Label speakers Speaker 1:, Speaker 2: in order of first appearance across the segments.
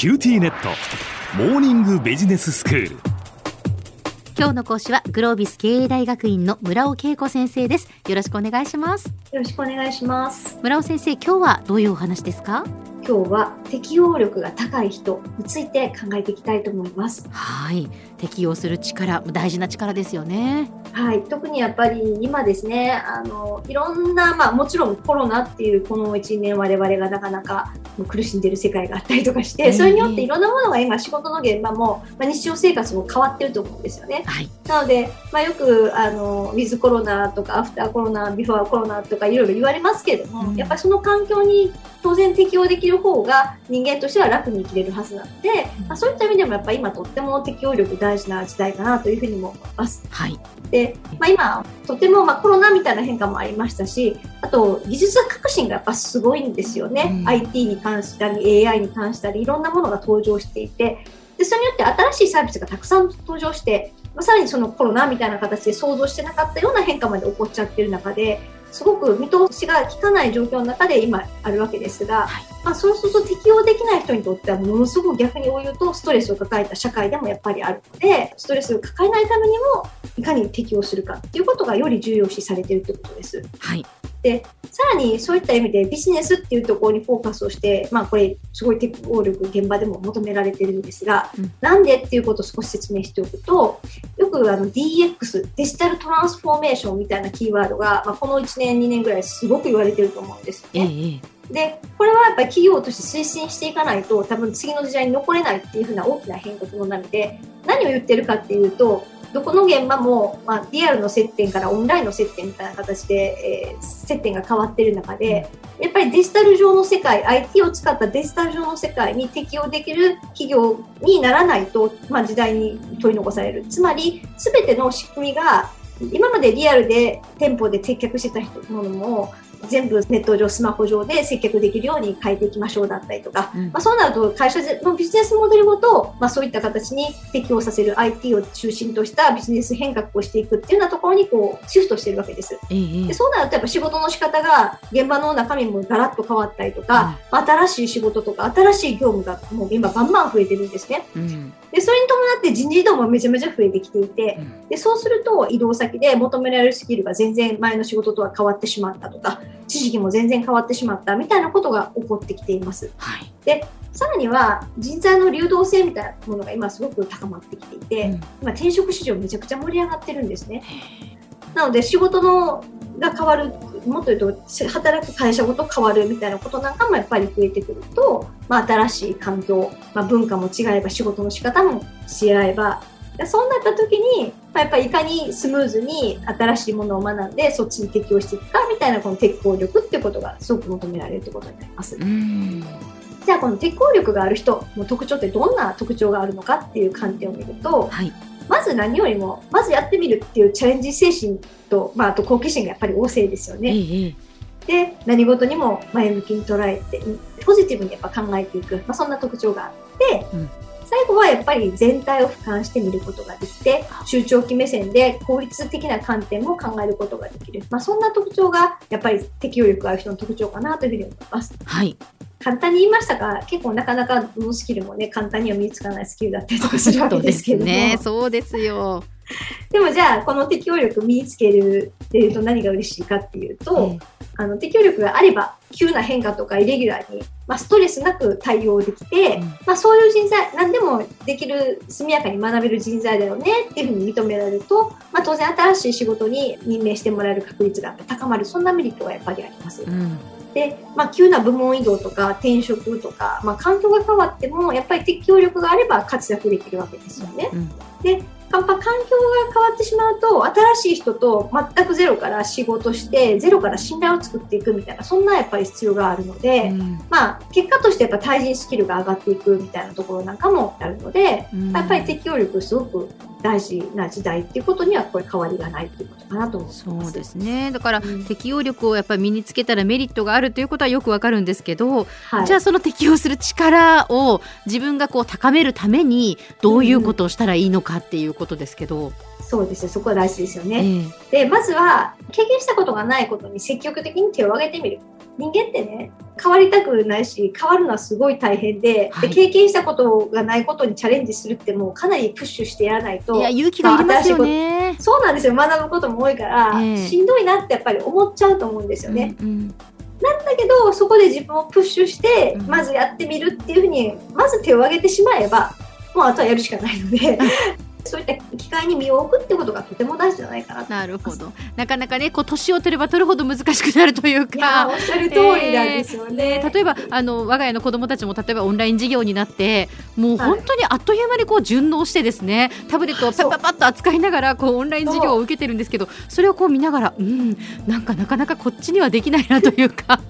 Speaker 1: QTnet。モーニングビジネススクール。
Speaker 2: 今日の講師はグロービス経営大学院の村尾恵子先生です。よろしくお願いします。
Speaker 3: よろしくお願いします。
Speaker 2: 村尾先生今日はどういうお話ですか？
Speaker 3: 今日は適応力が高い人について考えていきたいと思います。
Speaker 2: はい。適応する力大事な力ですよね。
Speaker 3: はい。特にやっぱり今ですねあのいろんなまあもちろんコロナっていうこの1年我々がなかなか苦しんでいる世界があったりとかして、それによっていろんなものが今仕事の現場も、まあ、日常生活も変わってると思うんですよね。はい、なので、まあ、よくあのウィズコロナとかアフターコロナビフォーコロナとかいろいろ言われますけれども、うん、やっぱりその環境に当然適応できる方が人間としては楽に生きれるはずなので、まあ、そういった意味でもやっぱり今とっても適応力大事な時代かなというふうにも思います。はい、で、まあ、今とてもまあコロナみたいな変化もありましたしあと技術革新がやっぱすごいんですよね、うん、IT に関したり AI に関したりいろんなものが登場していて。でそれによって新しいサービスがたくさん登場してまあ、さらにそのコロナみたいな形で想像してなかったような変化まで起こっちゃってる中ですごく見通しが効かない状況の中で今あるわけですが、はい、まあ、そうすると適応できない人にとってはものすごく逆に言うとストレスを抱えた社会でもやっぱりあるのでストレスを抱えないためにもいかに適応するかっていうことがより重要視されているということです。はいでさらにそういった意味でビジネスっていうところにフォーカスをして、まあ、これすごい適応力現場でも求められてるんですが、うん、なんでっていうことを少し説明しておくとよくあの DX デジタルトランスフォーメーションみたいなキーワードが、まあ、この1年2年ぐらいすごく言われてると思うんですよね。えでこれはやっぱり企業として推進していかないと多分次の時代に残れないっていうふうな大きな変革の波で何を言ってるかっていうとどこの現場も、まあ、リアルの接点からオンラインの接点みたいな形で、えー、接点が変わっている中で、やっぱりデジタル上の世界、IT を使ったデジタル上の世界に適応できる企業にならないと、まあ、時代に取り残される。つまり、すべての仕組みが、今までリアルで店舗で接客してたものも、全部ネット上、スマホ上で接客できるように変えていきましょうだったりとか、うん、まあ、そうなると会社のビジネスモデルごと、まあ、そういった形に適応させる IT を中心としたビジネス変革をしていくっていうようなところにこうシフトしてるわけです。でそうなるとやっぱ仕事の仕方が現場の中身もガラッと変わったりとか、うん、新しい仕事とか新しい業務がもう今バンバン増えてるんですね。うん、でそれに伴って人事異動もめちゃめちゃ増えてきていて、でそうすると移動先で求められるスキルが全然前の仕事とは変わってしまったとか知識も全然変わってしまったみたいなことが起こってきています。はい、でさらには人材の流動性みたいなものが今すごく高まってきていて、うん、今転職市場めちゃくちゃ盛り上がってるんですね。なので仕事のが変わるもっと言うと働く会社ごと変わるみたいなことなんかもやっぱり増えてくると、まあ、新しい環境、まあ、文化も違えば仕事の仕方も違えばそうなった時に、まあ、やっぱりいかにスムーズに新しいものを学んでそっちに適応していくかみたいなこの適応力っていうことがすごく求められるってことになります。じゃあこの適応力がある人の特徴ってどんな特徴があるのかっていう観点を見ると、はい、まず何よりもまずやってみるっていうチャレンジ精神と、まあ、あと好奇心がやっぱり旺盛ですよね。ええ、で何事にも前向きに捉えてポジティブにやっぱ考えていく、まあ、そんな特徴があって、うん最後はやっぱり全体を俯瞰してみることができて、中長期目線で効率的な観点も考えることができる。まあ、そんな特徴がやっぱり適応力がある人の特徴かなというふうに思います。はい。簡単に言いましたが、結構なかなかどのスキルもね、簡単には身につかないスキルだったりとかするわけですけども。ね、
Speaker 2: そうですよ。
Speaker 3: でもじゃあ、この適応力身につけるっていうと何が嬉しいかっていうと、あの適応力があれば急な変化とかイレギュラーに、まあ、ストレスなく対応できて、うん、まあ、そういう人材何でもできる速やかに学べる人材だよねっていうふうに認められると、まあ、当然新しい仕事に任命してもらえる確率が高まるそんなメリットがやっぱりあります。うんで、まあ、急な部門移動とか転職とか、まあ、環境が変わってもやっぱり適応力があれば活躍できるわけですよね。うん、でやっぱ環境が変わってしまうと新しい人と全くゼロから仕事してゼロから信頼を作っていくみたいなそんなやっぱり必要があるので、うん、まあ結果としてやっぱ対人スキルが上がっていくみたいなところなんかもあるので、うん、やっぱり適応力すごく大事な時代っていうことにはこれ変わりがないっていうことかなと思います。
Speaker 2: そうですね。だから、適応力をやっぱり身につけたらメリットがあるということはよくわかるんですけど、はい、じゃあその適応する力を自分がこう高めるためにどういうことをしたらいいのかっていうことですけど。
Speaker 3: そうですね、そこは大事ですよね。えー、で、まずは、経験したことがないことに積極的に手を挙げてみる。人間ってね変わりたくないし変わるのはすごい大変で
Speaker 2: はい
Speaker 3: で経験したことがないことにチャレンジするってもうかなりプッシュしてやらないと
Speaker 2: いや勇気がいりますよね。
Speaker 3: そうなんですよ学ぶことも多いから、
Speaker 2: ええ
Speaker 3: しんどいなってやっぱり思っちゃうと思うんですよね。
Speaker 2: うんうん
Speaker 3: だけどそこで自分をプッシュして、
Speaker 2: うん
Speaker 3: まずやってみるっていうふうにまず手を挙げてしまえばもうあとはやるしかないのでそういった機会に身を置くってことがとても大事じゃないかなと
Speaker 2: なるほど。なかなかね、こう年を取れば取るほど難しくなるというか。
Speaker 3: おっしゃる通りなんですよね。
Speaker 2: 例えばあの我が家の子供たちも例えばオンライン授業になってもう本当にあっという間にこう順応してですねタブレットをパッパッパッと扱いながらこうオンライン授業を受けてるんですけどそれをこう見ながらうんなんかなかなかこっちにはできないなというか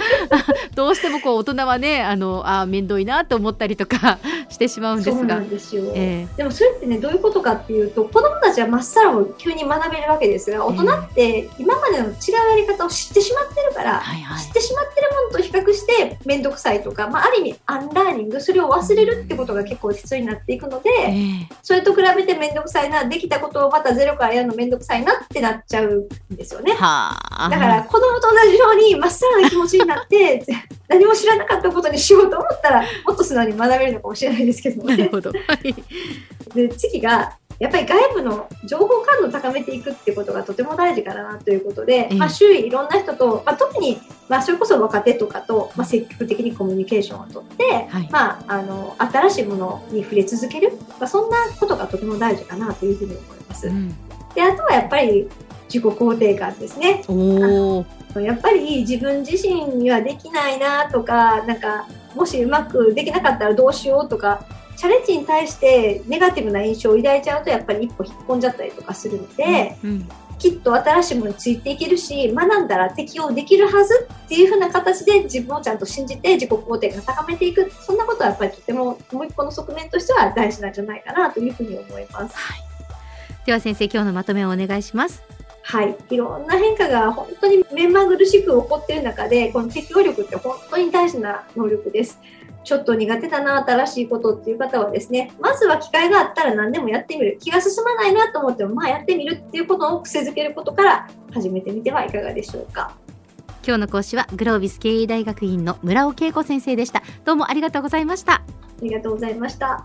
Speaker 2: どうしてもこう大人はねあのあー面倒いなと思ったりとかしてしまうんですが
Speaker 3: そうなん。ですよ、
Speaker 2: え
Speaker 3: でもそれってねどういうことかっていうと子供たちはまっさらを急に学べるわけですが大人って今までの違うやり方を知ってしまってるから、
Speaker 2: はいはい
Speaker 3: 知ってしまってるものと比較して面倒くさいとか、まあ、ある意味アンラーニングそれを忘れるってことが結構必要になっていくので、
Speaker 2: ええ
Speaker 3: それと比べて面倒くさいなできたことをまたゼロからやるの面倒くさいなってなっちゃうんですよね。
Speaker 2: はあ。
Speaker 3: だから子供と同じようにまっさらな気持ちになって 何も知らなかったことにしようと思ったらもっと素直に学べるのかもしれないですけどね。
Speaker 2: なるほど。はい
Speaker 3: で次がやっぱり外部の情報感度を高めていくってことがとても大事かなということで、
Speaker 2: ええ。
Speaker 3: まあ、周囲いろんな人と、まあ、特に、まあ、それこそ若手とかと、まあ、積極的にコミュニケーションをとって、
Speaker 2: はい。
Speaker 3: まあ、あの新しいものに触れ続ける、まあ、そんなことがとても大事かなというふうに思います。
Speaker 2: うん。
Speaker 3: であとはやっぱり自己肯定感ですね。やっぱり自分自身にはできないなとか、なんか、もしうまくできなかったらどうしようとか、チャレンジに対してネガティブな印象を抱いちゃうと、やっぱり一歩引っ込んじゃったりとかするので、
Speaker 2: うん
Speaker 3: きっと新しいものについていけるし、学んだら適応できるはずっていう風な形で自分をちゃんと信じて自己肯定感を高めていく、そんなことはやっぱりとてももう一個の側面としては大事なんじゃないかなというふうに思います。
Speaker 2: では先生今日のまとめをお願いします。
Speaker 3: はい、いろんな変化が本当に目まぐるしく起こっている中で、この適応力って本当に大事な能力です。ちょっと苦手だな、新しいことっていう方はですね、まずは機会があったら何でもやってみる。気が進まないなと思っても、まあやってみるっていうことを癖づけることから始めてみてはいかがでしょうか。
Speaker 2: 今日の講師はグロービス経営大学院の村尾恵子先生でした。どうもありがとうございました。
Speaker 3: ありがとうございました。